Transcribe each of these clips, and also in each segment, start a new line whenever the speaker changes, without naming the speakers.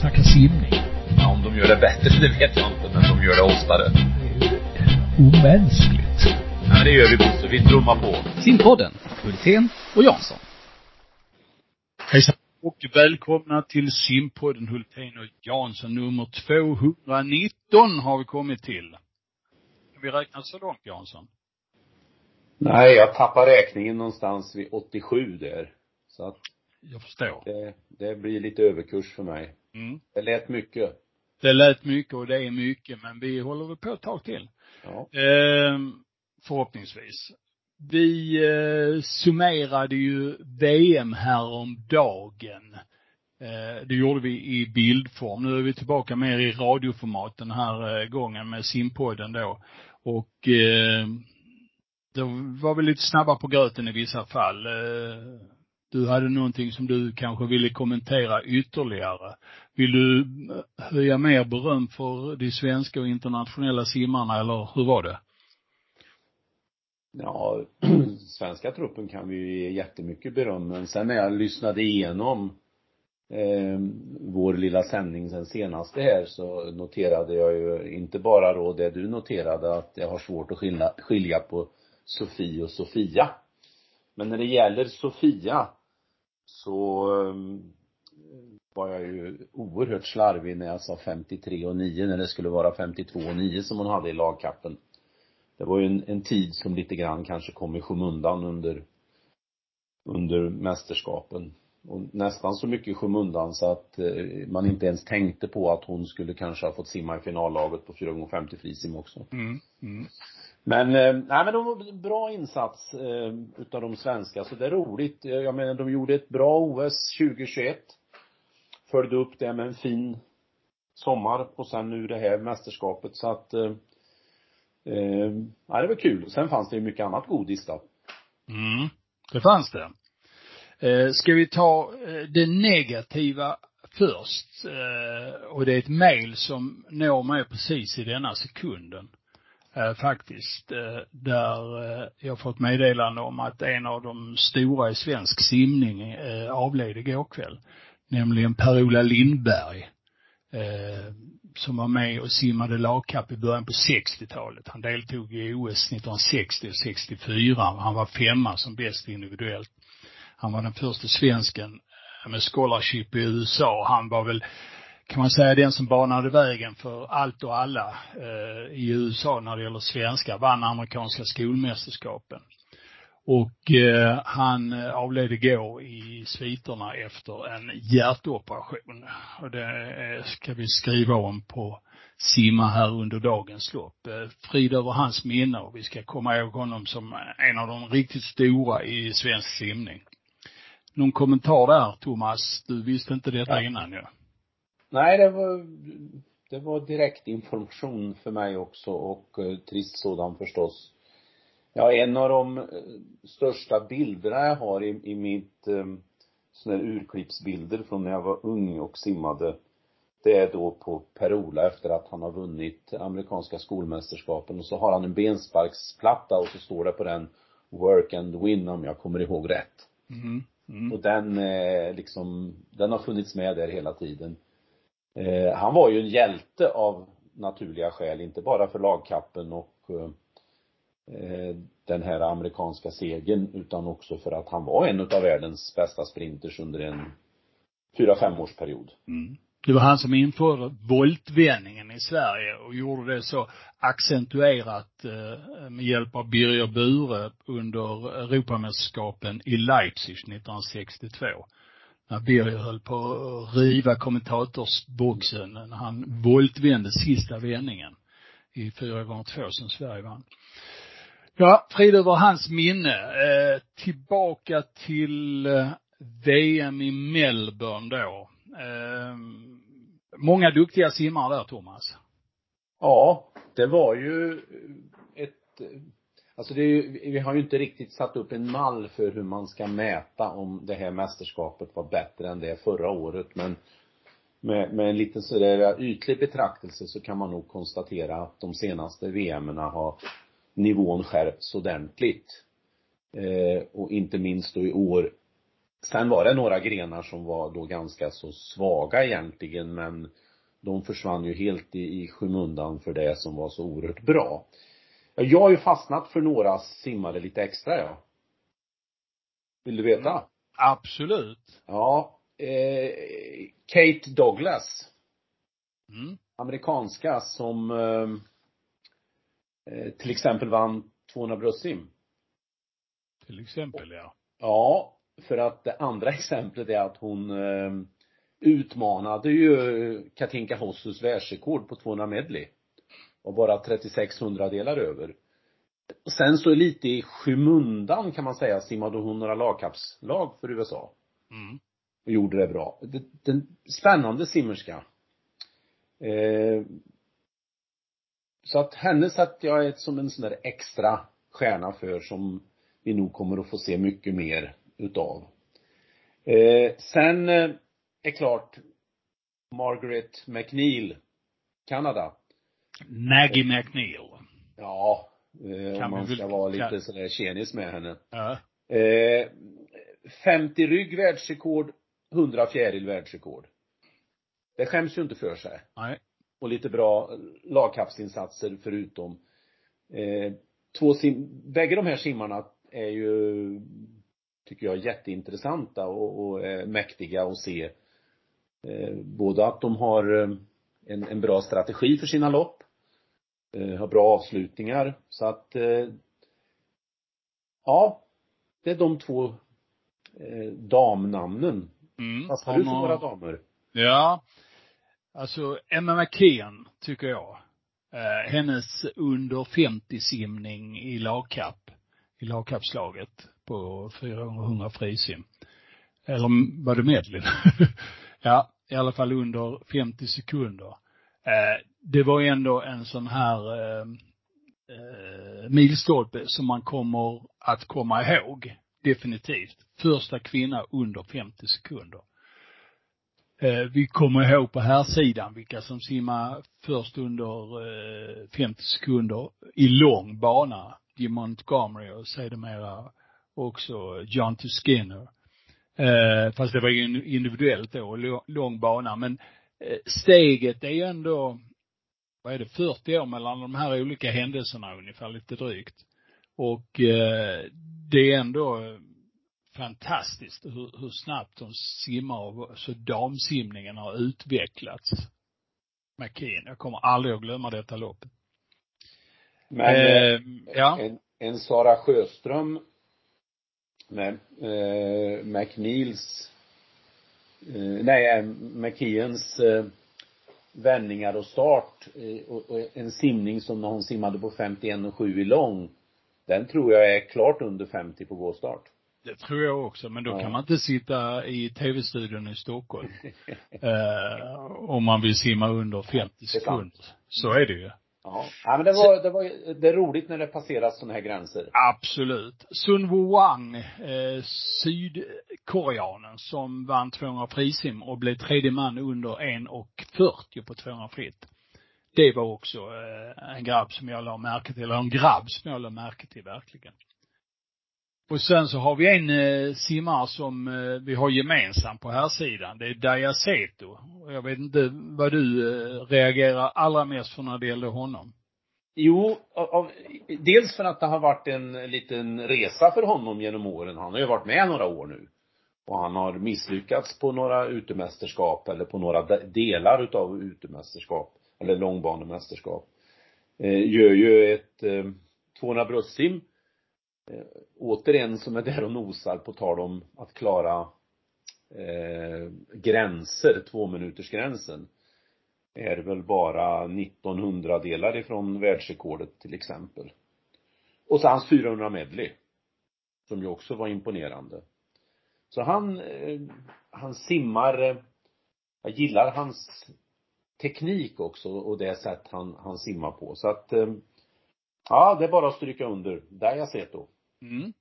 snacka simning.
Ja, om de gör det bättre, det vet jag inte, men de gör det oftare.
Omänskligt.
Ja, det gör vi Bosse. Vi trummar på.
Simpodden, Hultén och Jansson.
Hejsan och välkomna till simpodden Hultén och Jansson nummer 219 har vi kommit till. Kan vi räkna så långt Jansson?
Nej, jag tappar räkningen någonstans vid 87 där. Så att
Jag förstår.
det, det blir lite överkurs för mig.
Mm.
Det lät mycket.
Det lät mycket och det är mycket men vi håller väl på ett tag till.
Ja.
Ehm, förhoppningsvis. Vi eh, summerade ju VM häromdagen. Eh, det gjorde vi i bildform. Nu är vi tillbaka mer i radioformat den här eh, gången med simpodden då. Och eh, då var vi lite snabba på gröten i vissa fall. Eh, du hade någonting som du kanske ville kommentera ytterligare. Vill du eh, höja mer beröm för de svenska och internationella simmarna eller hur var det?
Ja, svenska truppen kan vi ju ge jättemycket beröm, men sen när jag lyssnade igenom eh, vår lilla sändning sen senaste här så noterade jag ju inte bara då det du noterade att jag har svårt att skilja, skilja på Sofie och Sofia. Men när det gäller Sofia så ehm, var jag ju oerhört slarvig när jag sa 53 och 9 när det skulle vara 52 och 9 som hon hade i lagkappen. Det var ju en, en tid som lite grann kanske kom i skymundan under under mästerskapen. Och nästan så mycket i skymundan så att eh, man inte ens tänkte på att hon skulle kanske ha fått simma i finallaget på 4x50 frisim också.
Mm. Mm.
Men, eh, nej men de var bra insats eh, utav de svenska, så det är roligt. Eh, jag menar, de gjorde ett bra OS 2021. Följde upp det med en fin sommar och sen nu det här mästerskapet så att eh, eh, ja, det var kul. Sen fanns det ju mycket annat godis då.
Mm. Det fanns det. Eh, ska vi ta eh, det negativa först? Eh, och det är ett mejl som når mig precis i denna sekunden. Eh, faktiskt. Eh, där eh, jag fått meddelande om att en av de stora i svensk simning eh, avled igår kväll. Nämligen Per-Ola Lindberg. Eh, som var med och simmade lagkapp i början på 60-talet. Han deltog i OS 1960 och 64. Han var femma som bäst individuellt. Han var den första svensken eh, med scholarship i USA. Han var väl, kan man säga, den som banade vägen för allt och alla eh, i USA när det gäller svenskar. Vann amerikanska skolmästerskapen. Och eh, han eh, avled igår i sviterna efter en hjärtoperation. Och det eh, ska vi skriva om på Simma här under dagens lopp. Eh, frid över hans minne och vi ska komma ihåg honom som en av de riktigt stora i svensk simning. Någon kommentar där, Thomas? Du visste inte detta
Ja.
innan ju.
Nej, det var, det var direkt information för mig också och eh, trist sådan förstås. Ja, en av de eh, största bilderna jag har i, i mitt, eh, såna här urklippsbilder från när jag var ung och simmade, det är då på Per-Ola efter att han har vunnit amerikanska skolmästerskapen och så har han en bensparksplatta och så står det på den Work and win om jag kommer ihåg rätt.
Mm. Mm.
Och den liksom, den har funnits med där hela tiden. Eh, han var ju en hjälte av naturliga skäl, inte bara för lagkappen och eh, eh, den här amerikanska segern utan också för att han var en utav världens bästa sprinters under en fyra, femårsperiod.
Mm. Det var han som införde voltvändningen i Sverige och gjorde det så accentuerat eh, med hjälp av Birger Bure under Europamästerskapen i Leipzig 1962. När Birger höll på att riva kommentatorsboxen när han voltvände sista vändningen i 4 gånger 2 som Sverige vann. Ja, frid över hans minne. Eh, tillbaka till eh, VM i Melbourne då. Eh, många duktiga simmare där, Thomas.
Ja, det var ju ett, alltså det är ju, vi har ju inte riktigt satt upp en mall för hur man ska mäta om det här mästerskapet var bättre än det förra året, men med, med en liten sådär ytlig betraktelse så kan man nog konstatera att de senaste VMerna har nivån skärpts ordentligt. Eh, och inte minst då i år Sen var det några grenar som var då ganska så svaga egentligen men de försvann ju helt i, i skymundan för det som var så oerhört bra. Jag har ju fastnat för några simmare lite extra ja. Vill du veta? Mm.
Absolut.
Ja. Eh, Kate Douglas. Mm. Amerikanska som eh, eh till exempel vann 200 bröstsim.
Till exempel ja.
Ja, för att det andra exemplet är att hon eh, utmanade ju Katinka Hossus världsrekord på 200 medley. Och bara 36 hundradelar över. Och sen så lite i skymundan kan man säga simmade hon några lagkappslag för USA. Mm. Och gjorde det bra. Den spännande simmerska. Eh, så att henne satt jag som en sån där extra stjärna för som vi nog kommer att få se mycket mer utav. Eh, sen eh, är klart Margaret McNeil, Kanada.
Maggie McNeil.
Ja, eh, om man ska vara lite kan... sådär tjenis med henne. Ja. Eh, 50 rygg världsrekord, 100 fjäril världsrekord. Det skäms ju inte för sig.
Nej.
Och lite bra lagkappsinsatser förutom. Eh, två sim, bägge de här simmarna är ju, tycker jag, jätteintressanta och, och är mäktiga att se. Eh, både att de har eh, en, en bra strategi för sina lopp, eh, har bra avslutningar, så att eh, ja, det är de två eh, damnamnen. Mm. Vad har du för några damer?
Ja, alltså Emma McKeon tycker jag. Eh, hennes under 50 simning i lagkapp i lagkappslaget på 400 frisim. Eller var det medlin? ja, i alla fall under 50 sekunder. Eh, det var ändå en sån här eh, eh, milstolpe som man kommer att komma ihåg. Definitivt. Första kvinna under 50 sekunder. Eh, vi kommer ihåg på här sidan vilka som simmar först under eh, 50 sekunder i lång bana. Jim Montgomery och sedermera också John T. Skinner. Eh, fast det var ju individuellt då, lång bana. Men steget är ju ändå, vad är det, 40 år mellan de här olika händelserna ungefär, lite drygt. Och eh, det är ändå fantastiskt hur, hur snabbt de simmar och så damsimningen har utvecklats. McKean. Jag kommer aldrig att glömma detta loppet.
Men eh, eh, ja. en, en Sara Sjöström med eh, McNeils eh, nej, eh, McKeons eh, vändningar och start eh, och, och, en simning som när hon simmade på 51,7 i lång den tror jag är klart under 50 på gåstart.
Det tror jag också, men då ja. kan man inte sitta i tv-studion i Stockholm. eh, om man vill simma under 50 sekunder. Så är det ju.
Ja. ja men det var, det var, det är roligt när det passeras sådana här gränser.
Absolut. Sun Woo-Wang, eh, sydkoreanen som vann 200 frisim och blev tredje man under 1,40 på 200 fritt. Det var också eh, en grabb som jag la märke till, eller en grabb som jag la märke till verkligen. Och sen så har vi en eh, simmare som eh, vi har gemensamt på här sidan. Det är Diaceto. Och jag vet inte vad du eh, reagerar allra mest för när det gäller honom.
Jo, av, dels för att det har varit en liten resa för honom genom åren. Han har ju varit med några år nu. Och han har misslyckats på några utemästerskap eller på några delar utav utemästerskap. Eller långbanemästerskap. Eh, gör ju ett eh, 200 bröstsim eh, återigen som är där och nosar på tal om att klara eh, gränser, tvåminutersgränsen är väl bara 1900 delar ifrån världsrekordet till exempel. Och så hans 400 medley. Som ju också var imponerande. Så han, eh, han simmar, eh, jag gillar hans teknik också och det sätt han, han simmar på. Så att, eh, ja, det är bara att stryka under. Där jag sett då. Mm.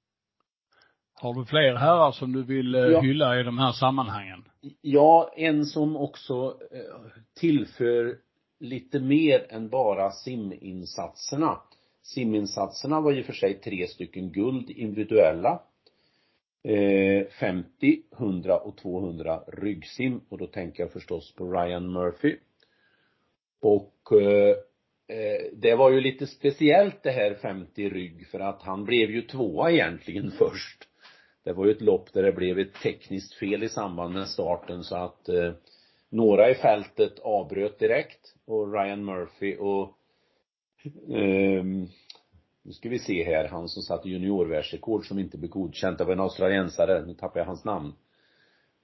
Har du fler herrar som du vill eh, ja. hylla i de här sammanhangen?
Ja, en som också eh, tillför lite mer än bara siminsatserna. Siminsatserna var ju för sig tre stycken guld individuella. Eh, 50, 100 och 200 ryggsim och då tänker jag förstås på Ryan Murphy. Och eh, eh Eh, det var ju lite speciellt det här 50 rygg för att han blev ju tvåa egentligen först. Det var ju ett lopp där det blev ett tekniskt fel i samband med starten så att eh, några i fältet avbröt direkt och Ryan Murphy och eh, nu ska vi se här, han som satte juniorvärldsrekord som inte blev godkänt, det var en australiensare, nu tappar jag hans namn.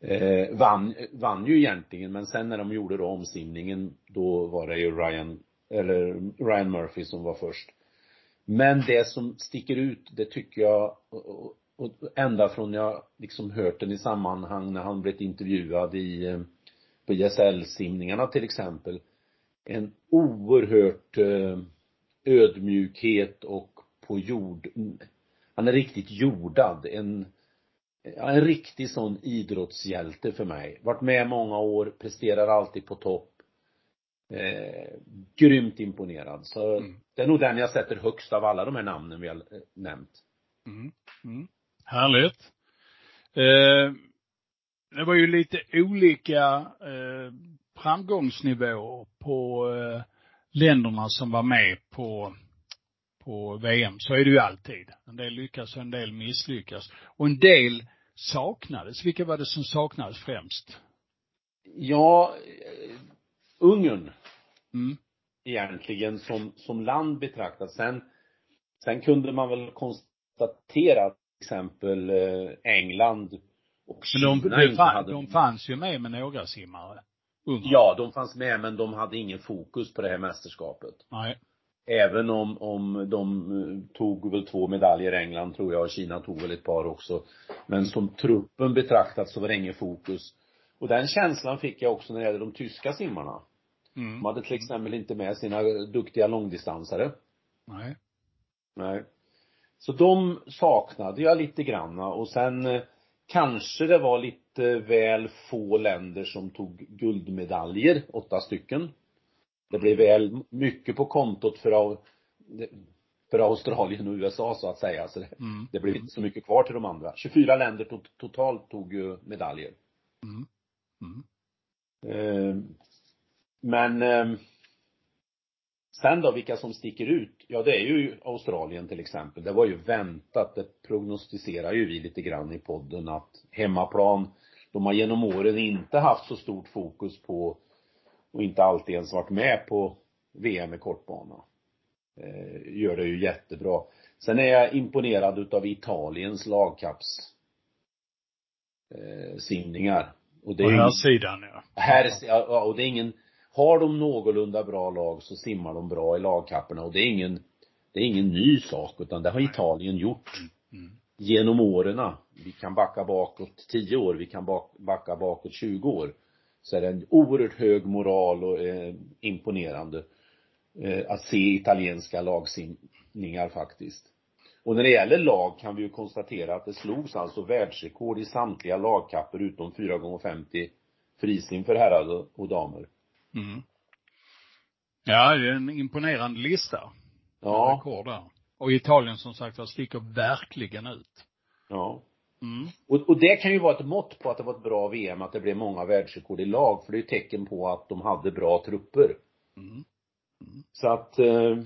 Eh, vann, vann ju egentligen, men sen när de gjorde då omsimningen, då var det ju Ryan, eller Ryan Murphy som var först. Men det som sticker ut, det tycker jag, och, och ända från jag liksom hört den i sammanhang när han blivit intervjuad i, eh, på ISL-simningarna till exempel, en oerhört eh, ödmjukhet och på jord, han är riktigt jordad, en, en riktig sån idrottshjälte för mig. Varit med många år, presterar alltid på topp. Eh, grymt imponerad. Så mm. det är nog den jag sätter högst av alla de här namnen vi har eh, nämnt.
Mm. Mm. Härligt. Eh, det var ju lite olika eh, framgångsnivåer på eh, länderna som var med på, på VM. Så är det ju alltid. En del lyckas och en del misslyckas. Och en del saknades. Vilka var det som saknades främst?
Ja, eh, Ungern. Mm. Egentligen som, som land betraktat. Sen, sen kunde man väl konstatera att till exempel eh, England och Kina
men de, inte fann, hade... de fanns ju med med några simmare.
Ungern. Ja, de fanns med men de hade ingen fokus på det här mästerskapet.
Nej.
Även om, om de eh, tog väl två medaljer, England tror jag, och Kina tog väl ett par också. Men som truppen betraktat så var det ingen fokus. Och den känslan fick jag också när det gällde de tyska simmarna. Mm. De hade till exempel inte med sina duktiga långdistansare.
Nej.
Nej. Så de saknade jag lite granna och sen eh, kanske det var lite väl få länder som tog guldmedaljer, åtta stycken. Det blev väl mycket på kontot för, för Australien och USA så att säga. Så det, mm. det blev inte så mycket kvar till de andra. 24 länder to totalt tog ju medaljer. Mm. Mm. Eh, men ehm, Sen då, vilka som sticker ut? Ja, det är ju Australien till exempel. Det var ju väntat. Det prognostiserar ju vi lite grann i podden att hemmaplan, de har genom åren inte haft så stort fokus på och inte alltid ens varit med på VM i kortbana. Ehm, gör det ju jättebra. Sen är jag imponerad utav Italiens lagkapps ehm, simningar.
Och det är På här sidan ja.
Här, ja, och det är ingen har de någorlunda bra lag så simmar de bra i lagkapporna och det är ingen, det är ingen ny sak utan det har Italien gjort mm. genom åren. Vi kan backa bakåt 10 år, vi kan backa bakåt 20 år. Så är det en oerhört hög moral och eh, imponerande eh, att se italienska lagsimningar faktiskt. Och när det gäller lag kan vi ju konstatera att det slogs alltså världsrekord i samtliga lagkapper utom 4 gånger 50 frisim för herrar och damer. Mm.
Ja, det är en imponerande lista.
Ja.
Rekord där. Och Italien som sagt var sticker verkligen ut.
Ja. Mm. Och, och det kan ju vara ett mått på att det var ett bra VM, att det blev många världsrekord i lag, för det är ju tecken på att de hade bra trupper. Mm. Mm. Så att, eh,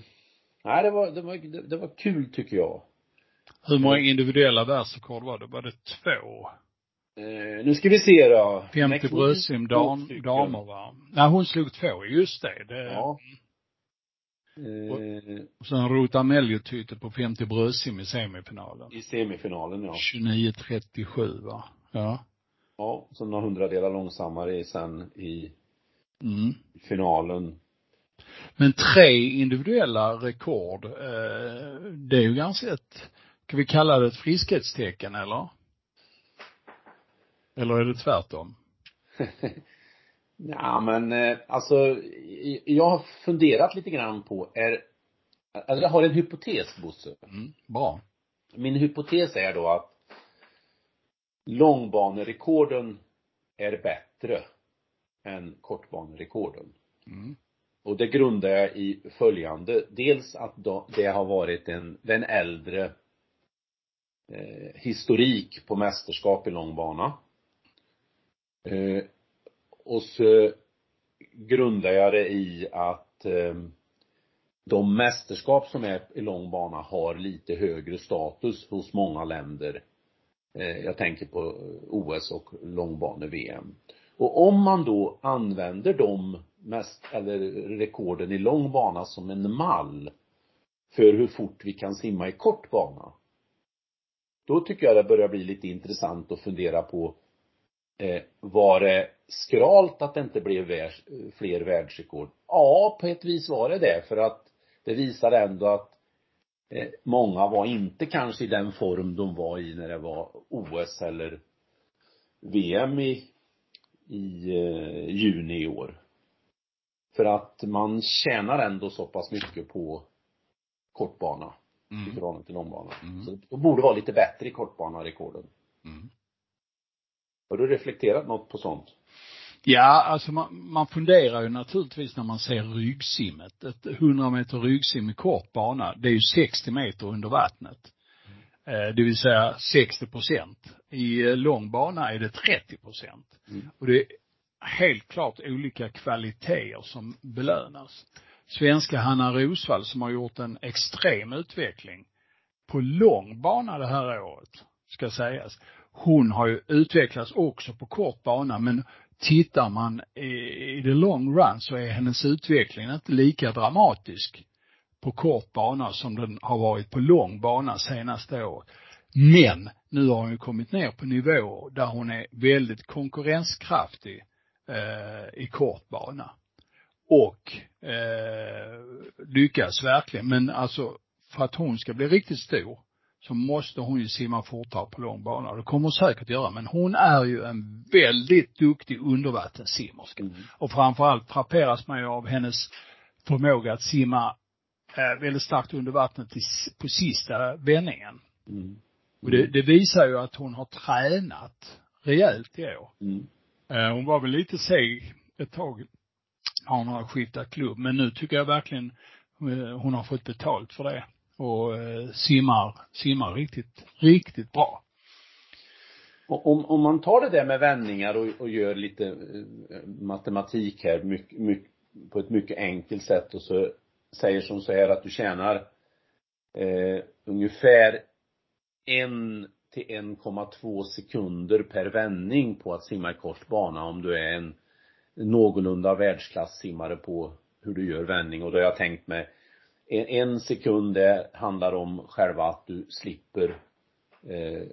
nej det var, det var, det, det var kul tycker jag.
Hur många individuella världsrekord var det? Var det två?
Eh, nu ska vi se då.
50 bröstsim dam, damer va? Nej, hon slog två, just det. det ja. Eh, och sen Rota Meljotyte på 50 bröstsim i semifinalen.
I semifinalen, ja.
29.37 va? Ja.
Ja, så några hundradelar långsammare sen i mm. finalen.
Men tre individuella rekord, eh, det är ju ganska ett, kan vi kalla det ett friskhetstecken eller? Eller är det tvärtom?
ja men eh, alltså, jag har funderat lite grann på, är, alltså jag har en hypotes Bosse.
Mm, bra.
Min hypotes är då att långbanerekorden är bättre än kortbanerekorden. Mm. Och det grundar jag i följande. Dels att det har varit en, den äldre eh, historik på mästerskap i långbana. Eh, och så grundar jag det i att eh, de mästerskap som är i långbana har lite högre status hos många länder. Eh, jag tänker på OS och långbane-VM. Och om man då använder de mest, eller rekorden i lång bana som en mall för hur fort vi kan simma i kort bana. Då tycker jag det börjar bli lite intressant att fundera på eh, var det skralt att det inte blev världs, eh, fler världsrekord? Ja, på ett vis var det det, för att det visar ändå att eh, många var inte kanske i den form de var i när det var OS eller VM i, i eh, juni i år. För att man tjänar ändå så pass mycket på kortbana mm. i förhållande till långbana. Mm. Så det borde vara lite bättre i kortbana-rekorden. Mm. Har du reflekterat något på sånt?
Ja, alltså man, man funderar ju naturligtvis när man ser ryggsimmet. Ett 100 meter ryggsim i kort bana, det är ju 60 meter under vattnet. Mm. Det vill säga 60 procent. I eh, lång bana är det 30 procent. Mm. Och det är helt klart olika kvaliteter som belönas. Svenska Hanna Rosvall som har gjort en extrem utveckling på lång bana det här året, ska sägas. Hon har ju utvecklats också på kort bana, men tittar man i, i the long run så är hennes utveckling inte lika dramatisk på kort bana som den har varit på lång bana senaste året. Men nu har hon ju kommit ner på nivåer där hon är väldigt konkurrenskraftig eh, i kort bana. Och eh, lyckas verkligen. Men alltså för att hon ska bli riktigt stor så måste hon ju simma fortare på lång bana. Det kommer hon säkert göra, men hon är ju en väldigt duktig undervattenssimmerska. Mm. Och framförallt frapperas man ju av hennes förmåga att simma eh, väldigt starkt under vattnet på sista vändningen. Mm. Mm. Och det, det, visar ju att hon har tränat rejält i år. Mm. Eh, hon var väl lite seg ett tag har några skiftat klubb, men nu tycker jag verkligen eh, hon har fått betalt för det och eh, simmar, simmar riktigt, riktigt bra.
Om, om man tar det där med vändningar och, och gör lite eh, matematik här mycket, mycket, på ett mycket enkelt sätt och så säger som så här att du tjänar eh, ungefär en till 1,2 sekunder per vändning på att simma i kort bana om du är en någorlunda världsklasssimmare på hur du gör vändning och då har jag tänkt mig en, en sekund det handlar om själva att du slipper eh,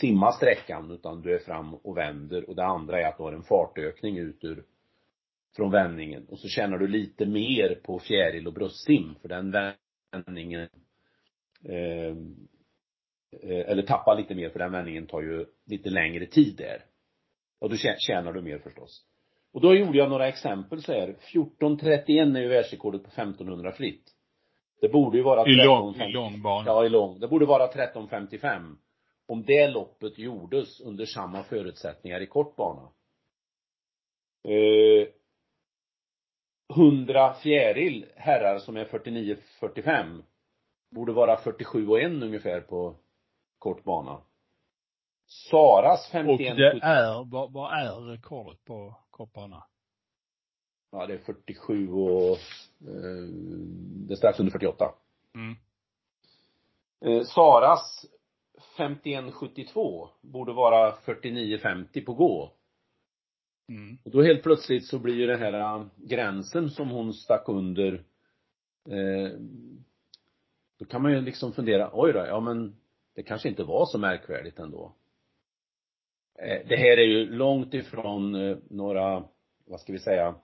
simma sträckan utan du är fram och vänder och det andra är att du har en fartökning ut ur från vändningen och så känner du lite mer på fjäril och bröstsim för den vändningen eh, eh eller tappar lite mer för den vändningen tar ju lite längre tid där. Och då tjänar du mer förstås. Och då gjorde jag några exempel så här. 14.31 är ju världsrekordet på 1500 fritt. Det borde ju vara 13,
I lång, i lång bana.
Ja, i lång. Det borde vara 13.55. Om det loppet gjordes under samma förutsättningar i kort bana. Eh, 100 fjäril herrar som är 49-45 borde vara 47 och 1 ungefär på kort bana. Saras 51
Och det är, vad, vad är rekordet på kortbana?
Ja, det är 47 och eh, det är strax under 48. Mm. Eh, Saras 51,72 borde vara 49,50 på gå. Mm. Och då helt plötsligt så blir ju den här äh, gränsen som hon stack under eh, då kan man ju liksom fundera, oj då, ja men det kanske inte var så märkvärdigt ändå. Eh, det här är ju långt ifrån eh, några, vad ska vi säga,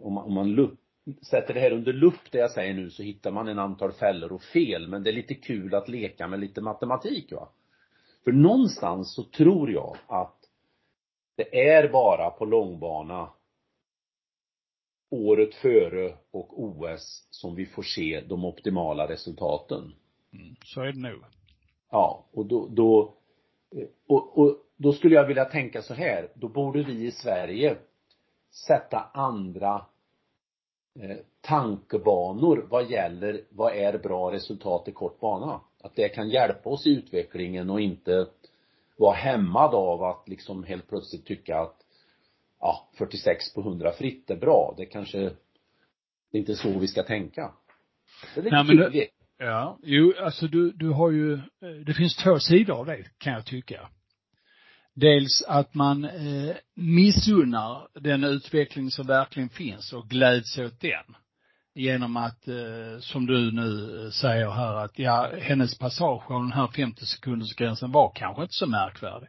om man, om man lupp, sätter det här under lupp det jag säger nu så hittar man en antal fällor och fel men det är lite kul att leka med lite matematik va. För någonstans så tror jag att det är bara på långbana året före och OS som vi får se de optimala resultaten.
Mm, så är det nu.
Ja, och då, då och, och då skulle jag vilja tänka så här, då borde vi i Sverige sätta andra eh, tankebanor vad gäller vad är bra resultat i kort bana. att det kan hjälpa oss i utvecklingen och inte vara hämmad av att liksom helt plötsligt tycka att ja, 46 på 100 fritt är bra. Det kanske, det är inte så vi ska tänka.
Det är lite Nej, men det, Ja, jo, alltså du, du har ju, eh, det finns två sidor av det kan jag tycka. Dels att man eh, missunnar den utveckling som verkligen finns och gläds åt den. Genom att, eh, som du nu eh, säger här, att ja, hennes passage av den här 50-sekundersgränsen var kanske inte så märkvärdig.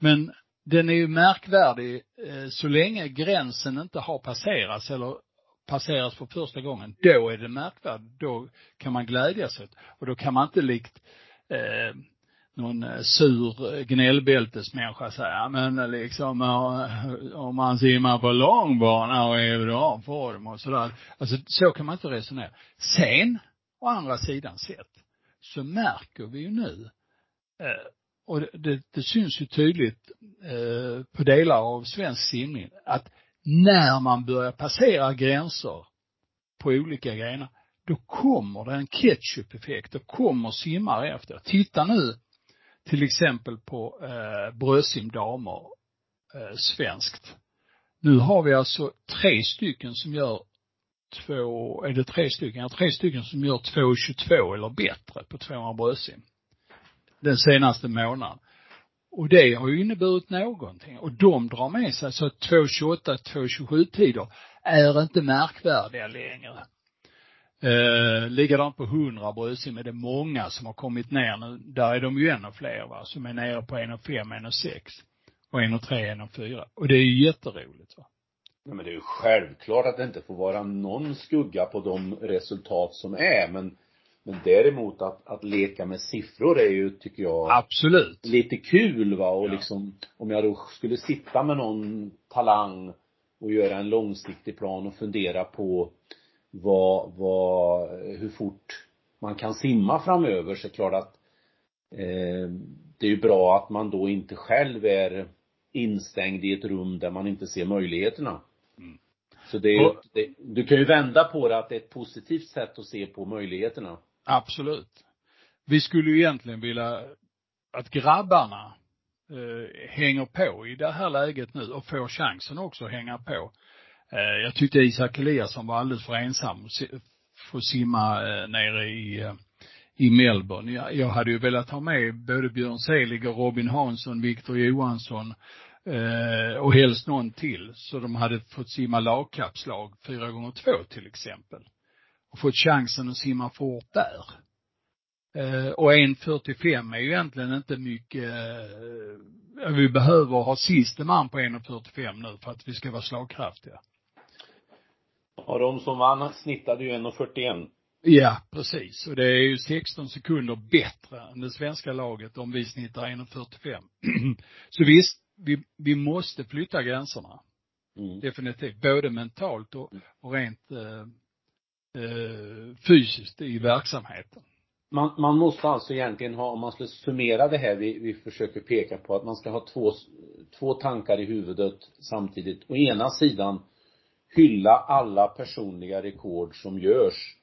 Men den är ju märkvärdig eh, så länge gränsen inte har passerats eller passeras för första gången, då är det märkvärdigt. Då kan man glädjas åt. Och då kan man inte likt eh, någon eh, sur eh, gnällbältesmänniska säga, men eh, liksom om man simmar på långbana och är i bra form och sådär. Alltså så kan man inte resonera. Sen, å andra sidan sett, så märker vi ju nu, och det, det, syns ju tydligt på delar av svensk simning, att när man börjar passera gränser på olika grenar, då kommer det en ketchup-effekt, då kommer simmare efter. Titta nu till exempel på eh, Brösim damer, eh, svenskt. Nu har vi alltså tre stycken som gör två, är det tre stycken? Ja, tre stycken som gör 2,22 eller bättre på 200 Brösim. Den senaste månaden. Och det har ju inneburit någonting. Och de drar med sig så att 2.28, 2.27 tider är inte märkvärdiga längre. Eh, likadant på 100 bröstsim är det många som har kommit ner nu. Där är de ju ännu fler va, som är nere på 1,5, 1,6 och 1,3, 1,4. Och det är ju jätteroligt va.
Ja, men det är ju självklart att det inte får vara någon skugga på de resultat som är, men men däremot att, att leka med siffror är ju, tycker jag,
Absolut.
lite kul va och ja. liksom, om jag då skulle sitta med någon talang och göra en långsiktig plan och fundera på vad, vad, hur fort man kan simma framöver så är det klart att eh, det är ju bra att man då inte själv är instängd i ett rum där man inte ser möjligheterna. Mm. Så det, är, det, du kan ju vända på det att det är ett positivt sätt att se på möjligheterna.
Absolut. Vi skulle ju egentligen vilja att grabbarna eh, hänger på i det här läget nu och får chansen också att hänga på. Eh, jag tyckte Isak Eliasson var alldeles för ensam för att simma eh, nere i, eh, i Melbourne. Jag, jag hade ju velat ha med både Björn Selig och Robin Hansson, Viktor Johansson och helst någon till. Så de hade fått simma lagkappslag fyra gånger två till exempel och fått chansen att simma fort där. Och 1.45 är ju egentligen inte mycket, vi behöver ha siste man på 1.45 nu för att vi ska vara slagkraftiga.
Ja, de som vann snittade ju 1.41.
Ja, precis. Och det är ju 16 sekunder bättre än det svenska laget om vi snittar 1.45. Så visst, vi, vi måste flytta gränserna. Mm. Definitivt. Både mentalt och, och rent eh, eh, fysiskt i verksamheten.
Man, man måste alltså egentligen ha, om man skulle summera det här vi, vi försöker peka på, att man ska ha två, två tankar i huvudet samtidigt. Å ena sidan hylla alla personliga rekord som görs.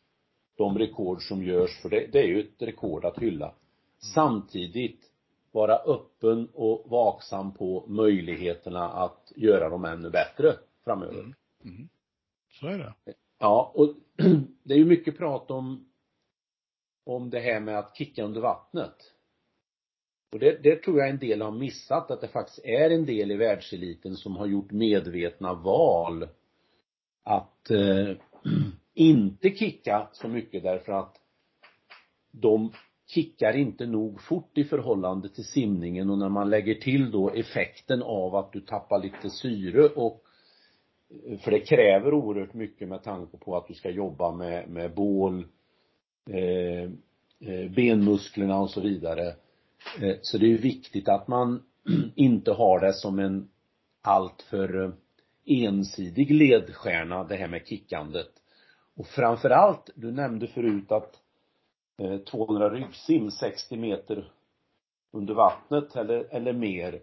De rekord som görs, för det, det är ju ett rekord att hylla. Samtidigt vara öppen och vaksam på möjligheterna att göra dem ännu bättre framöver. Mm. Mm.
Så är det.
Ja, och det är ju mycket prat om om det här med att kicka under vattnet. Och det, det tror jag en del har missat, att det faktiskt är en del i världseliten som har gjort medvetna val att eh, inte kicka så mycket därför att de kickar inte nog fort i förhållande till simningen och när man lägger till då effekten av att du tappar lite syre och eh, för det kräver oerhört mycket med tanke på att du ska jobba med, med bål, eh, eh benmusklerna och så vidare. Eh, så det är viktigt att man inte har det som en alltför eh, ensidig ledstjärna, det här med kickandet. Och framförallt, du nämnde förut att eh, 200 ryggsim, 60 meter under vattnet eller, eller mer,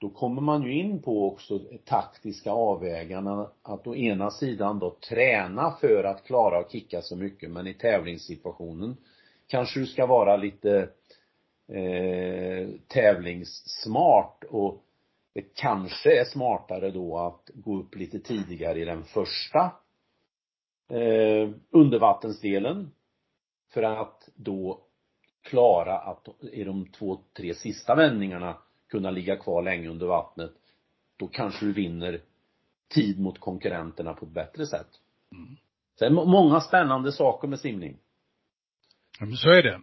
då kommer man ju in på också taktiska avväganden att å ena sidan då träna för att klara att kicka så mycket men i tävlingssituationen kanske du ska vara lite eh, tävlingssmart och det kanske är smartare då att gå upp lite tidigare i den första eh, undervattensdelen för att då klara att i de två, tre sista vändningarna kunna ligga kvar länge under vattnet. Då kanske du vinner tid mot konkurrenterna på ett bättre sätt. Mm. Så det är många spännande saker med simning.
Ja, men så är det.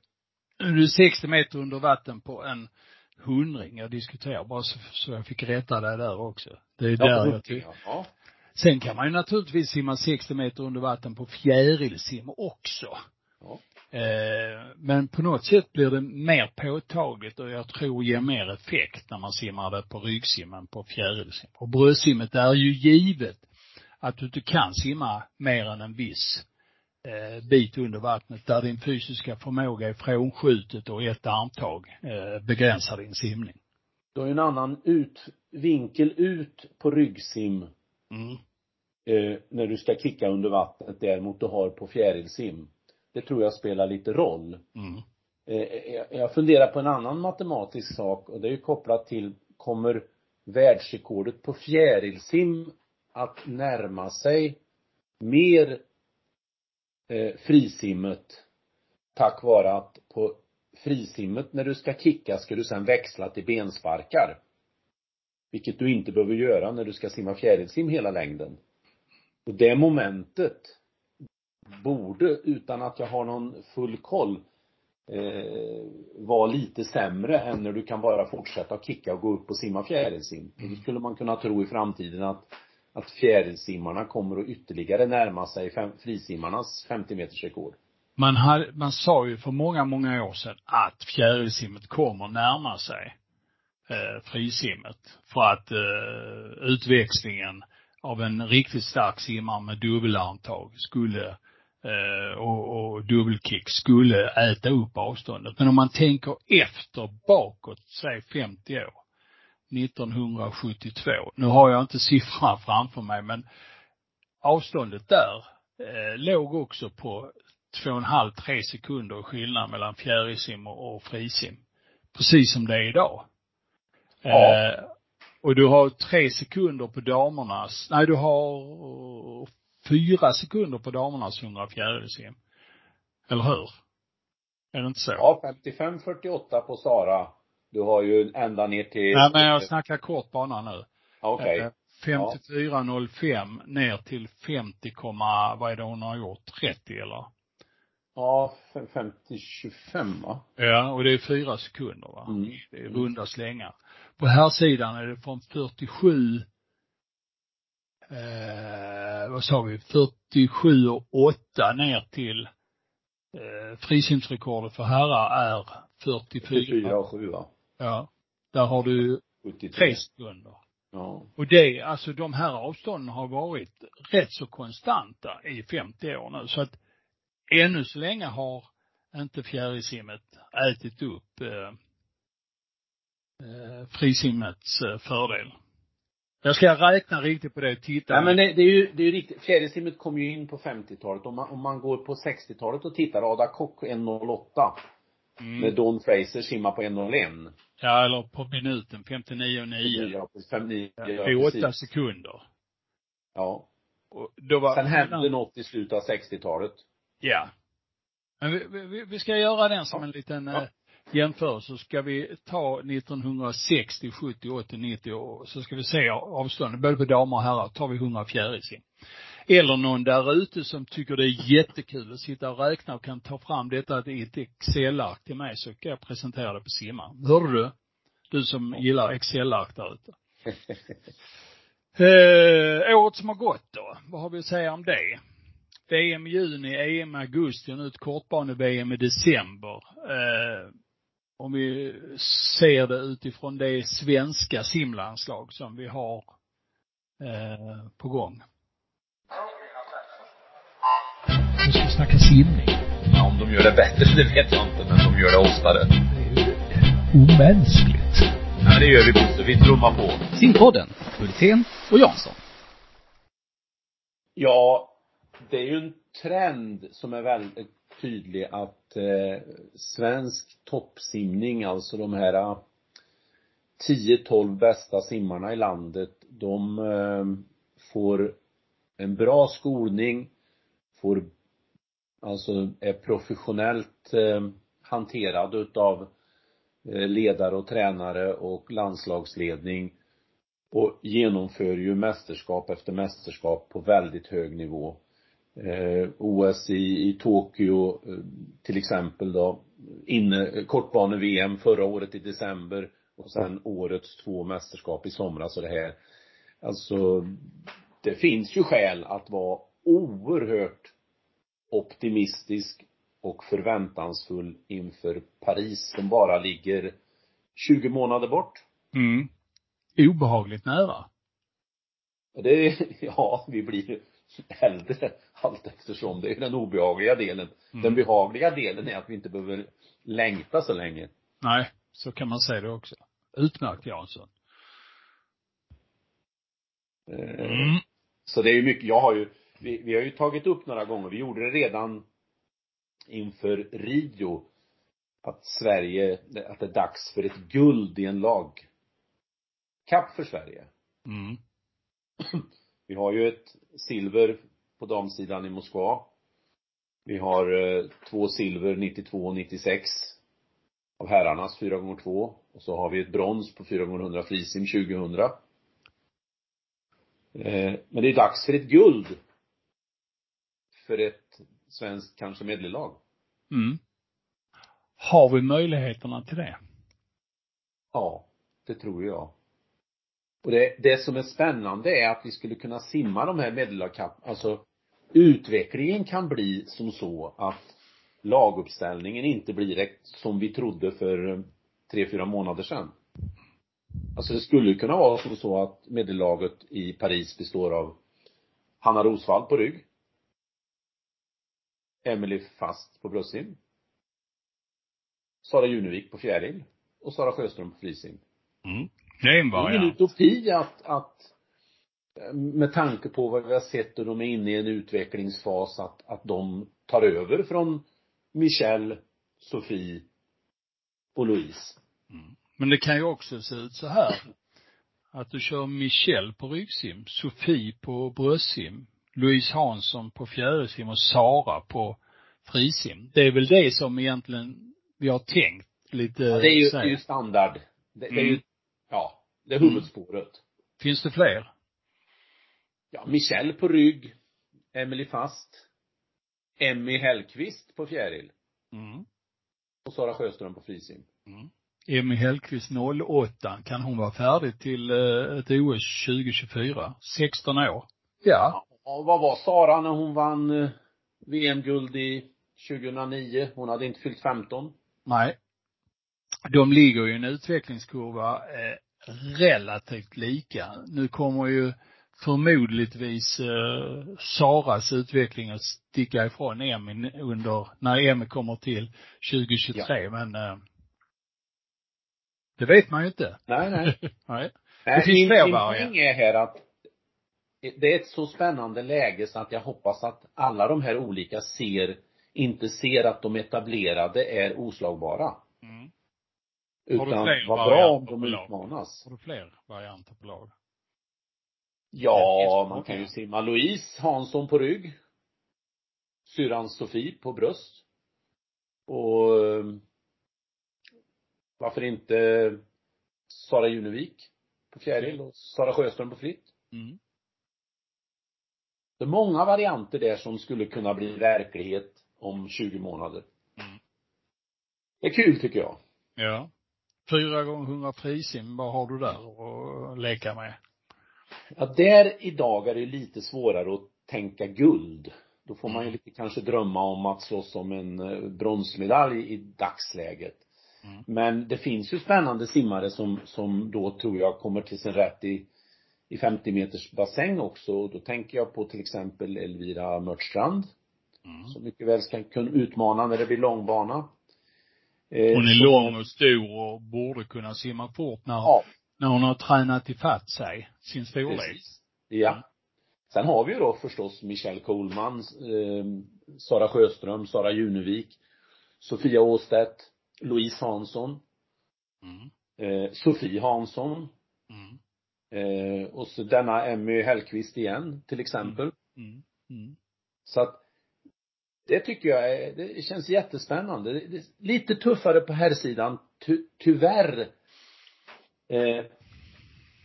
Du är 60 meter under vatten på en hundring. Jag diskuterar bara så, så jag fick rätta dig där också. Det är ja, där jag tycker. Ja. Sen kan man ju naturligtvis simma 60 meter under vatten på fjärilsim också. Ja. Eh, men på något sätt blir det mer påtagligt och jag tror ger mer effekt när man simmar det på ryggsimmen på fjärilsim. Och bröstsimmet är ju givet att du inte kan simma mer än en viss bit under vattnet där din fysiska förmåga är frånskjutet och ett armtag eh, begränsar din simning.
Du har ju en annan ut, vinkel ut på ryggsim mm. eh, när du ska kicka under vattnet däremot du har på fjärilsim. Det tror jag spelar lite roll. Mm. Eh, jag funderar på en annan matematisk sak och det är ju kopplat till, kommer världsrekordet på fjärilsim att närma sig mer eh, frisimmet tack vare att på frisimmet när du ska kicka ska du sen växla till bensparkar. Vilket du inte behöver göra när du ska simma fjärilsim hela längden. Och det momentet borde, utan att jag har någon full koll, eh, vara lite sämre än när du kan bara fortsätta kicka och gå upp och simma fjärilsim. Mm. Då skulle man kunna tro i framtiden att att fjärilsimmarna kommer att ytterligare närma sig fem, frisimmarnas 50 meters rekord.
Man, hade, man sa ju för många, många år sedan att fjärilsimmet kommer närma sig eh, frisimmet. För att eh, utväxlingen av en riktigt stark simmare med dubbelantag skulle eh, och, och dubbelkick skulle äta upp avståndet. Men om man tänker efter bakåt, säg 50 år, 1972. Nu har jag inte siffran framför mig men avståndet där eh, låg också på två och en halv, tre sekunder skillnad mellan fjärilsim och, och frisim. Precis som det är idag. Ja. Eh, och du har tre sekunder på damernas, nej du har fyra sekunder på damernas 100 fjärilsim. Eller hur? Är det inte så?
Ja, 55-48 på Sara du har ju ända ner till
Nej men jag snackar kort bana nu. Okej. Okay. 54.05 ja. ner till 50, vad är det hon har gjort? 30 eller?
Ja, 50-25 va?
Ja, och det är fyra sekunder va? Mm. Det är runda slängar. På här sidan är det från 47 eh, vad sa vi, 47 och 8 ner till eh, frisimsrekordet för herrar är 44.
44 och 7 va?
Ja. Där har du 73. tre sekunder. Ja. Och det, alltså de här avstånden har varit rätt så konstanta i 50 år nu. Så att ännu så länge har inte fjärilsimmet ätit upp eh, eh, frisimmets eh, fördel. Jag ska räkna riktigt på det och titta.
Nej men det, det är ju, det är ju riktigt, fjärilsimmet kom ju in på 50-talet. Om man, om man går på 60-talet och tittar, Ada Kock 1.08. Mm. Med Don Fraser simma på 1.01.
Ja, eller på minuten, 59 och 9.
Ja, 59, ja,
I åtta sekunder.
Ja. Och då var, Sen hände något i slutet av 60-talet.
Ja. Men vi, vi, vi ska göra den som en liten ja. Jämförelse. Så ska vi ta 1960, 70, 80, 90 och så ska vi se avståndet både på damer och herrar. tar vi 100 fjärilsim eller någon där ute som tycker det är jättekul att sitta och räkna och kan ta fram detta i ett Excel-ark till mig så kan jag presentera det på simman. Hörde du? Du som gillar Excel-ark där ute. eh, året som har gått då, vad har vi att säga om det? VM i juni, EM i augusti nu ett kortbane-VM i december. Eh, om vi ser det utifrån det svenska simlandslag som vi har eh, på gång. Nu ska vi snacka simning.
Ja, om de gör det bättre, det vet jag inte, men de gör det oftare. Det är
ju omänskligt.
Ja, det gör vi Bosse. Vi trummar på.
Simpodden, Hultén och Jansson.
Ja, det är ju en trend som är väldigt tydlig att eh, svensk toppsimning, alltså de här eh, 10-12 bästa simmarna i landet, de eh, får en bra skolning, får alltså är professionellt eh, hanterad utav eh, ledare och tränare och landslagsledning och genomför ju mästerskap efter mästerskap på väldigt hög nivå. Eh, OS i, i Tokyo eh, till exempel då, inne, kortbane-VM förra året i december och sen årets två mästerskap i somras och det här. Alltså, det finns ju skäl att vara oerhört optimistisk och förväntansfull inför Paris som bara ligger 20 månader bort.
Mm. Obehagligt nära.
Det, ja, vi blir äldre allt eftersom. Det är den obehagliga delen. Mm. Den behagliga delen är att vi inte behöver längta så länge.
Nej, så kan man säga det också. Utmärkt Jansson.
Eh, mm. Så det är ju mycket, jag har ju, vi, vi har ju tagit upp några gånger, vi gjorde det redan inför Rio, att Sverige, att det är dags för ett guld i en lag. Kapp för Sverige.
Mm.
Vi har ju ett silver på damsidan i Moskva. Vi har eh, två silver 92 och 96 av herrarnas 4 gånger 2 och så har vi ett brons på 4 gånger 100 frisim 2000 eh, men det är dags för ett guld för ett svenskt kanske medellag.
Mm. Har vi möjligheterna till det?
Ja det tror jag och det, det som är spännande är att vi skulle kunna simma de här medelhavskapp, alltså utvecklingen kan bli som så att laguppställningen inte blir som vi trodde för eh, tre, fyra månader sedan. Alltså det skulle kunna vara som så att medellaget i Paris består av Hanna Rosvall på rygg. Emily Fast på bröstsim. Sara Junevik på fjäril. Och Sara Sjöström på frisim.
Mm. Det är en variant. Det är
ingen utopi att, att med tanke på vad vi har sett och de är inne i en utvecklingsfas att, att de tar över från Michelle, Sofie och Louise.
Mm. Men det kan ju också se ut så här. Att du kör Michelle på ryggsim, Sofie på bröstsim, Louise Hansson på fjärilsim och Sara på frisim. Det är väl det som egentligen vi har tänkt lite
ja, det är ju, det är ju standard. Det, det är ju, mm. Ja, det är huvudspåret. Mm.
Finns det fler?
Ja, Michelle på rygg, Emily Fast, Emmy Hellqvist på fjäril.
Mm.
Och Sara Sjöström på frisim.
Mm. Emmy Hellqvist 08, kan hon vara färdig till eh, ett OS 2024? 16 år.
Ja. ja. vad var Sara när hon vann eh, VM-guld i 2009? Hon hade inte fyllt 15.
Nej. De ligger i en utvecklingskurva eh, relativt lika. Nu kommer ju förmodligtvis eh, Saras utveckling att sticka ifrån Emmy under, när Emmy kommer till 2023 ja. men eh, det vet man ju inte.
Nej, nej.
nej.
Det finns fler varianter. Min är här att det är ett så spännande läge så att jag hoppas att alla de här olika ser, inte ser att de etablerade är oslagbara. Utan vad bra om de utmanas.
Har du fler varianter på lag?
Ja, man kan ju simma Louise Hansson på rygg. Syrran Sofie på bröst. Och ehm, varför inte Sara Junevik på fjäril och Sara Sjöström på fritt.
Mm.
Det är många varianter där som skulle kunna bli verklighet om 20 månader.
Mm.
Det är kul tycker jag.
Ja. Fyra gånger hundra frisim, vad har du där att leka med?
Ja, där idag är det lite svårare att tänka guld. Då får man ju mm. lite kanske drömma om att slåss om en eh, bronsmedalj i dagsläget.
Mm.
Men det finns ju spännande simmare som, som då tror jag kommer till sin rätt i, i 50 meters bassäng också. Då tänker jag på till exempel Elvira Mörtstrand.
Mm.
Som mycket väl ska kunna utmana när det blir långbana.
Eh, hon är lång och stor och borde kunna simma fort när, ja. när hon har tränat ifatt sig, sin storlek. Precis.
Ja. Mm. Sen har vi ju då förstås Michelle Coleman, eh, Sara Sjöström, Sara Junevik. Sofia Åstedt, Louise Hansson,
Mm.
eh, Sofie Hansson,
Mm.
eh, och så denna Emmy Hellqvist igen, till exempel.
Mm. Mm.
Så att det tycker jag är, det känns jättespännande. Det, det lite tuffare på här sidan ty, tyvärr. Eh,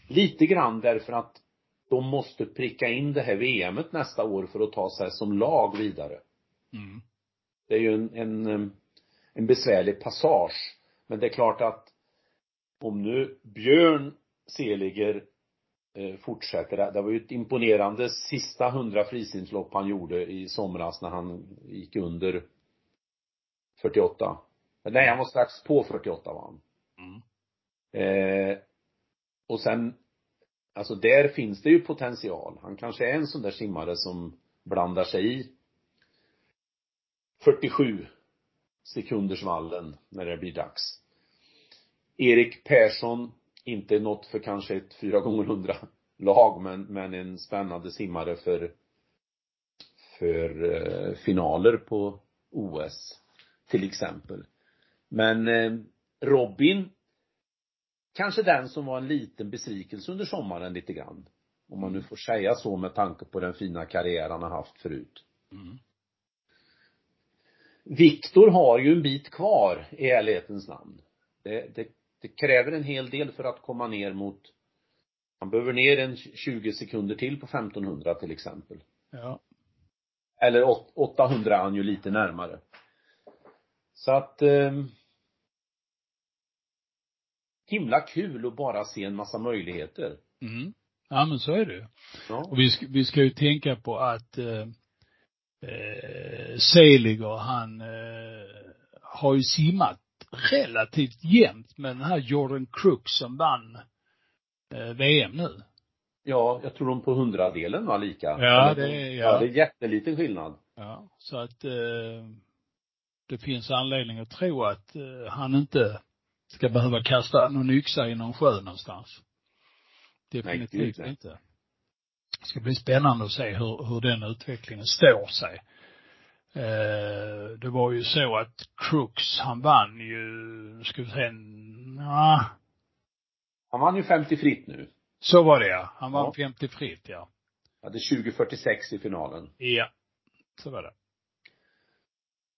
lite grann därför att de måste pricka in det här VMet nästa år för att ta sig som lag vidare.
Mm.
Det är ju en, en, eh, en besvärlig passage. Men det är klart att om nu Björn Seliger fortsätter, det var ju ett imponerande sista hundra frisimslopp han gjorde i somras när han gick under 48. Nej, han var strax på 48 var han.
Mm.
Eh, och sen, alltså där finns det ju potential. Han kanske är en sån där simmare som blandar sig i 47 sekundersvallen när det blir dags. Erik Persson, inte något för kanske ett 4 gånger 100 lag men, men en spännande simmare för för eh, finaler på OS till exempel. Men eh, Robin kanske den som var en liten besvikelse under sommaren lite grann. Om man nu får säga så med tanke på den fina karriär han har haft förut.
Mm.
Viktor har ju en bit kvar i ärlighetens namn. Det, det, det kräver en hel del för att komma ner mot han behöver ner en 20 sekunder till på 1500 till exempel.
Ja.
Eller åt- 800 är han ju lite närmare. Så att eh, himla kul att bara se en massa möjligheter.
Mm. Ja men så är det.
Ja.
Och vi ska, vi ska ju tänka på att eh, eh, Seliger, han eh, har ju simmat relativt jämnt med den här Jordan Crook som vann eh, VM nu.
Ja, jag tror de på hundradelen var lika.
Ja, det är- ja.
ja. det är jätteliten skillnad.
Ja, så att eh, det finns anledning att tro att eh, han inte ska behöva kasta någon yxa i någon sjö någonstans. Definitivt
Nej, gud,
inte. Det ska bli spännande att se hur, hur den utvecklingen står sig. Eh, det var ju så att Crooks, han vann ju, ska vi se, ja,
Han vann ju 50 fritt nu.
så var det ja. Han vann
Ja.
50 fritt ja.
Hade 20.46 i finalen.
Ja, så var det.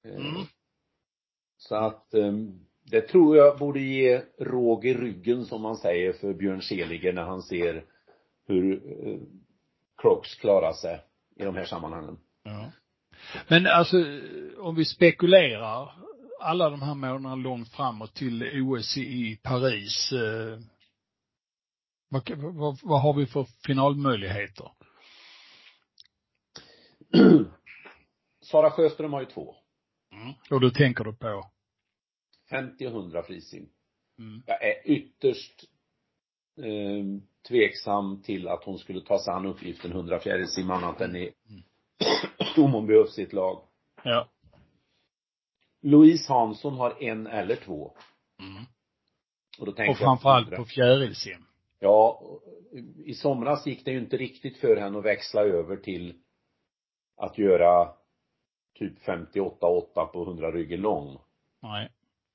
Eh,
Mm.
Så att eh, det tror jag borde ge råg i ryggen som man säger för Björn Seliger när han ser hur eh, Crocs klarar sig i de här sammanhangen.
Ja. Men alltså, om vi spekulerar alla de här månaderna långt framåt till OS i Paris, eh, vad, vad, vad har vi för finalmöjligheter?
Sara Sjöström har ju två.
Mm. Och då tänker du på?
50 och 100 frisim.
Mm.
Jag är ytterst eh, tveksam till att hon skulle ta sig an uppgiften 100 fjärilsim annat än i om hon behövs i ett lag.
Ja.
Louise Hansson har en eller två.
Mm.
Och då tänker
Och framförallt
jag
på fjärilsim.
Ja, i somras gick det ju inte riktigt för henne att växla över till att göra typ 58-8 på 100 ryggen lång.
Nej.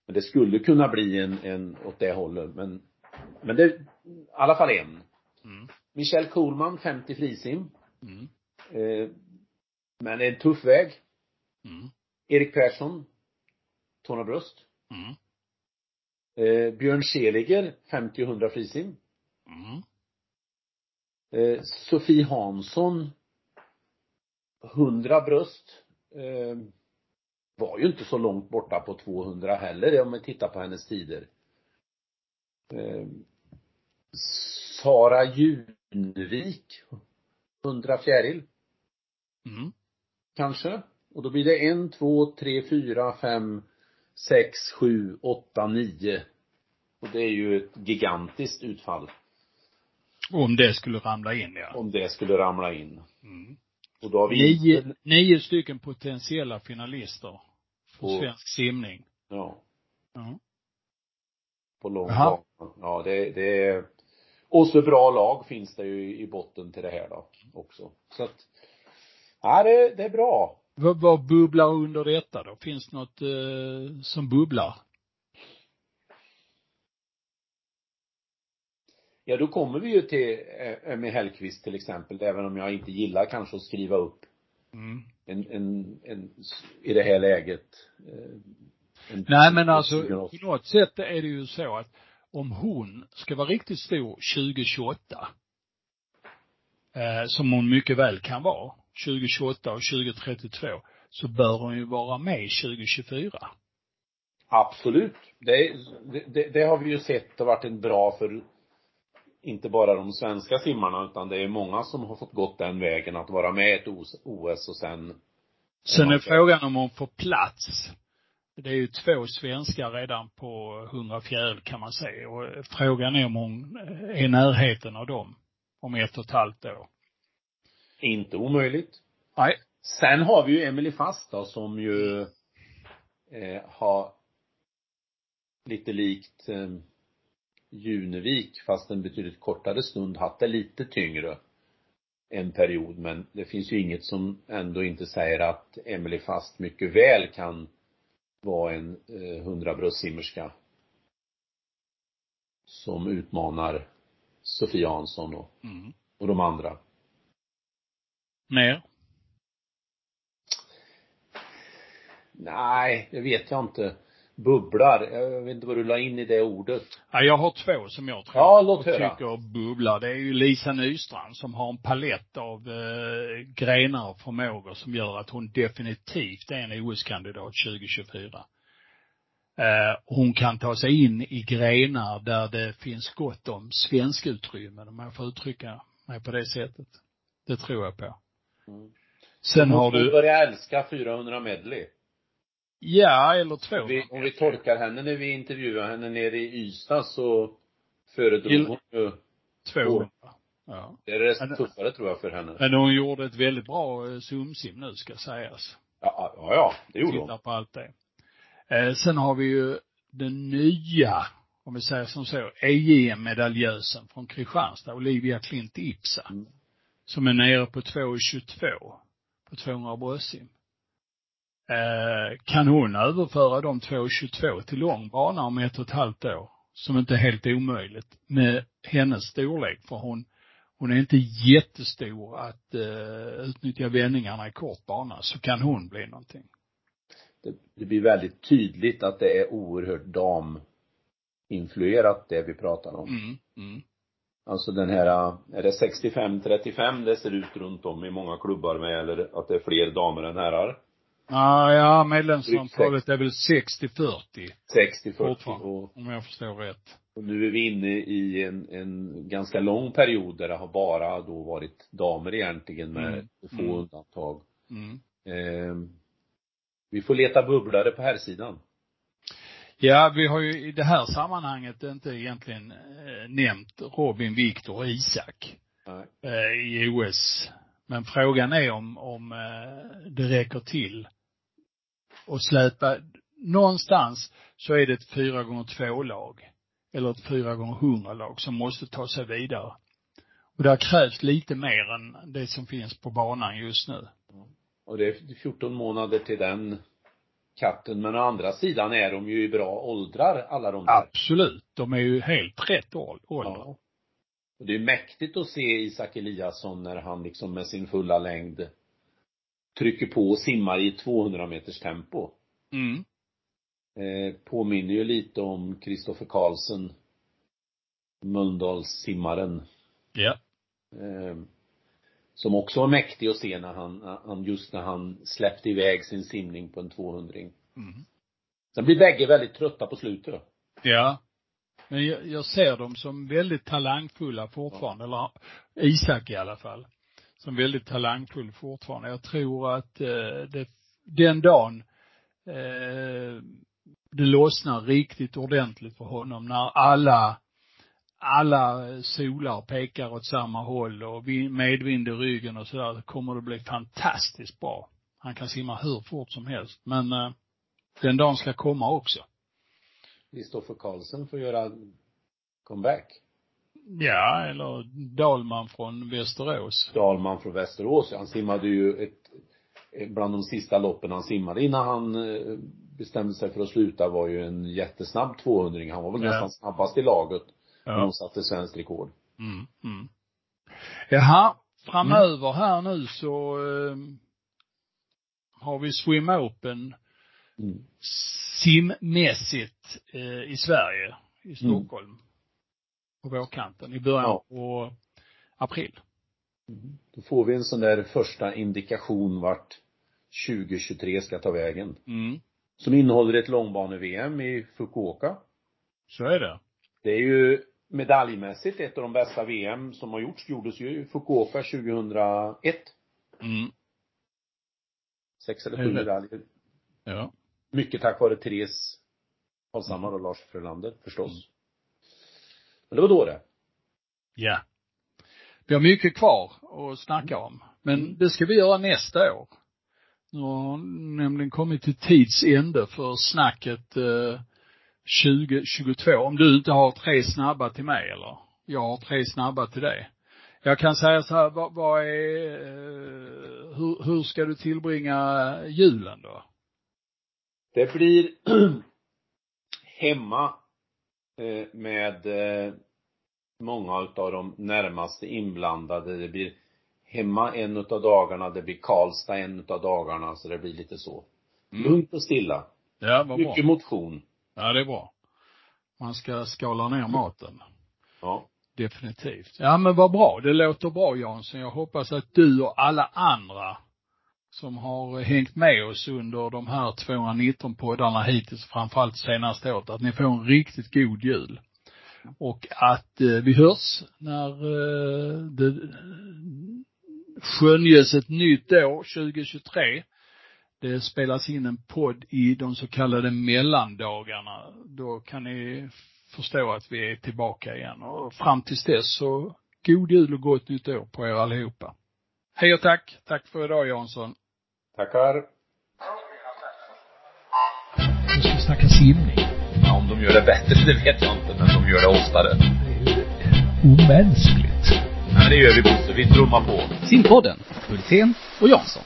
Men det skulle kunna bli en, en åt det hållet, men, men det, i alla fall en.
Mm.
Michelle Kohlman, 50 frisim.
Mm.
Eh, men en tuff väg.
Mm.
Erik Persson, tårna bröst.
Mm.
Eh, Björn Seliger, 50 och 100 frisim.
Mm.
Eh, Sofie Hansson 100 bröst eh, var ju inte så långt borta på 200 heller om man tittar på hennes tider. Eh, Sara Junevik 100 fjäril
Mm.
Kanske. Och då blir det en, två, tre, fyra, fem, sex, sju, åtta, nio. Och det är ju ett gigantiskt utfall.
Om det skulle ramla in ja.
Om det skulle ramla in.
Mm.
Och då har vi
Nio, nio stycken potentiella finalister för
Och-
svensk simning.
Ja,
Ja.
på lång bana. Ja, det, det är och så bra lag finns det ju i botten till det här då också. Så att, ja det, det är bra.
Vad, vad bubblar under detta då? Finns det något eh, som bubblar?
Ja, då kommer vi ju till Emmy Hellqvist till exempel, även om jag inte gillar kanske att skriva upp
Mm.
en, en, en, i det här läget. eh, En,
Nej men alltså, på något sätt är det ju så att om hon ska vara riktigt stor 2028, eh, som hon mycket väl kan vara, 2028 och 2032, så bör hon ju vara med 2024.
Absolut. Det, det, det har vi ju sett har varit en bra för inte bara de svenska simmarna utan det är många som har fått gått den vägen att vara med i ett OS och sen
Sen är frågan om hon får plats. Det är ju två svenskar redan på 100 fjäril kan man säga och frågan är om hon är i närheten av dem om ett och ett halvt år.
Inte omöjligt.
Nej.
Sen har vi ju Emily Fast då, som ju eh, har lite likt eh, Junevik, fast en betydligt kortare stund, haft det lite tyngre en period. Men det finns ju inget som ändå inte säger att Emily Fast mycket väl kan vara en eh, hundrabröstsimmerska som utmanar Sofie Hansson och,
Mm.
och de andra.
Mer?
Nej, det vet jag inte. Bubblar, jag vet inte vad du la in i det ordet.
Ja, jag har två som jag tror
Ja, låt
och
höra.
tycker bubblar. Det är ju Lisa Nystrand som har en palett av eh, grenar och förmågor som gör att hon definitivt är en OS-kandidat 2024. Eh, hon kan ta sig in i grenar där det finns gott om svenskutrymmen, om jag får uttrycka mig på det sättet. Det tror jag på.
Mm.
Sen har
Hon
du,
börja älska 400 medley.
ja, eller två.
Om vi, om vi tolkar henne när vi intervjuar henne nere i Ystad så föredrog
Il-
hon ju,
200. Ja.
det är det tuffare tror jag för henne.
Men hon gjorde ett väldigt bra eh, sumsim nu ska sägas.
Ja, ja, ja det gjorde
Tittar
hon.
på allt det. Eh, sen har vi ju den nya, om vi säger som så, EJM-medaljösen från Kristianstad, Olivia Klint Ipsa.
Mm.
Som är nere på 2,22 på 200 bröstsim. Eh, kan hon överföra de 2,22 till lång bana om ett och ett halvt år, som inte är helt omöjligt, med hennes storlek, för hon, hon är inte jättestor att eh, utnyttja vändningarna i kort bana, så kan hon bli någonting.
Det, det blir väldigt tydligt att det är oerhört daminfluerat det vi pratar om.
Mm, mm.
Alltså den här, är det 65-35 det ser ut runt om i många klubbar med eller att det är fler damer än herrar?
Ah, ja, medlemsantalet är väl 60-40
60-40
fortfarande,
och,
om jag förstår rätt.
och nu är vi inne i en, en ganska lång period där det har bara då varit damer egentligen med
Mm.
få
Mm.
undantag.
Mm.
Eh, vi får leta bubblare på här sidan.
Ja, vi har ju i det här sammanhanget inte egentligen eh, nämnt Robin, Viktor och Isak
Nej.
eh, i OS. Men frågan är om, om eh, det räcker till att släpa, någonstans så är det ett fyra gånger två lag eller ett fyra gånger hundra lag som måste ta sig vidare. Och där krävs lite mer än det som finns på banan just nu.
Och det är 14 månader till den katten. Men å andra sidan är de ju i bra åldrar, alla de där.
Absolut. De är ju helt rätt ål- ålder.
Ja. Och det är mäktigt att se Isak Eliasson när han liksom med sin fulla längd trycker på och simmar i 200 meters tempo.
Mm.
Eh, påminner ju lite om Kristoffer Karlsson, Mölndalssimmaren.
Ja.
Eh, som också var mäktig att se när han, han, just när han släppte iväg sin simning på en 200 -ring.
Mm.
Sen blir bägge väldigt trötta på slutet.
Ja. Men jag, jag ser dem som väldigt talangfulla fortfarande, eller Isak i alla fall. Som väldigt talangfull fortfarande. Jag tror att eh, det, den dagen eh, det lossnar riktigt ordentligt för honom när alla alla solar pekar åt samma håll och vi- medvind i ryggen och sådär, kommer det bli fantastiskt bra. Han kan simma hur fort som helst. Men eh, den dagen ska komma också.
Kristoffer Karlsson får göra comeback.
Ja, eller Dalman från Västerås.
Dalman från Västerås, han simmade ju ett bland de sista loppen han simmade innan han eh, bestämde sig för att sluta var ju en jättesnabb 200 Han var väl
Ja.
nästan snabbast i laget.
Ja.
De satte svenskt rekord.
Mm, mm. Jaha, framöver här nu så eh, har vi Swim Open
Mm.
simmässigt eh, i Sverige, i Stockholm. På vårkanten i början
Ja.
på april.
Då får vi en sån där första indikation vart 2023 ska ta vägen.
Mm.
Som innehåller ett långbane-VM i Fukuoka.
Så är det.
Det är ju medaljmässigt ett av de bästa VM som har gjorts. Gjordes ju i Fukuoka 2001.
Mm.
Sex eller sju medaljer.
Ja.
Mycket tack vare Therese Holshammar och Lars Frölander förstås. Men det var då det.
Ja. Vi har mycket kvar att snacka om. Men det ska vi göra nästa år. Nu har nämligen kommit till tids ände för snacket eh, 2022. Om du inte har tre snabba till mig eller? Jag har tre snabba till dig. Jag kan säga så här, vad, vad är, eh, hur, hur ska du tillbringa julen då?
Det blir hemma eh, med eh, många utav de närmaste inblandade. Det blir hemma en utav dagarna, det blir Karlstad en utav dagarna, så det blir lite så. Lugnt och stilla.
Ja, vad bra.
Mycket motion.
Ja, det är bra. Man ska skala ner maten.
Ja.
Definitivt. Ja men vad bra. Det låter bra Jansson. Jag hoppas att du och alla andra som har hängt med oss under de här 219 poddarna hittills, framförallt senaste året, att ni får en riktigt god jul. Och att eh, vi hörs när eh, det skönjes ett nytt år, 2023. Det spelas in en podd i de så kallade mellandagarna. Då kan ni förstå att vi är tillbaka igen. Och fram tills dess så god jul och gott nytt år på er allihopa. Hej och tack. Tack för idag Jansson.
Tackar.
Nu ska vi snacka simning.
Ja, om de gör det bättre, det vet jag inte, men de gör det oftare.
Det är ju omänskligt.
Men det gör vi Bosse, vi trummar på.
Simpodden, Hultén och Jansson.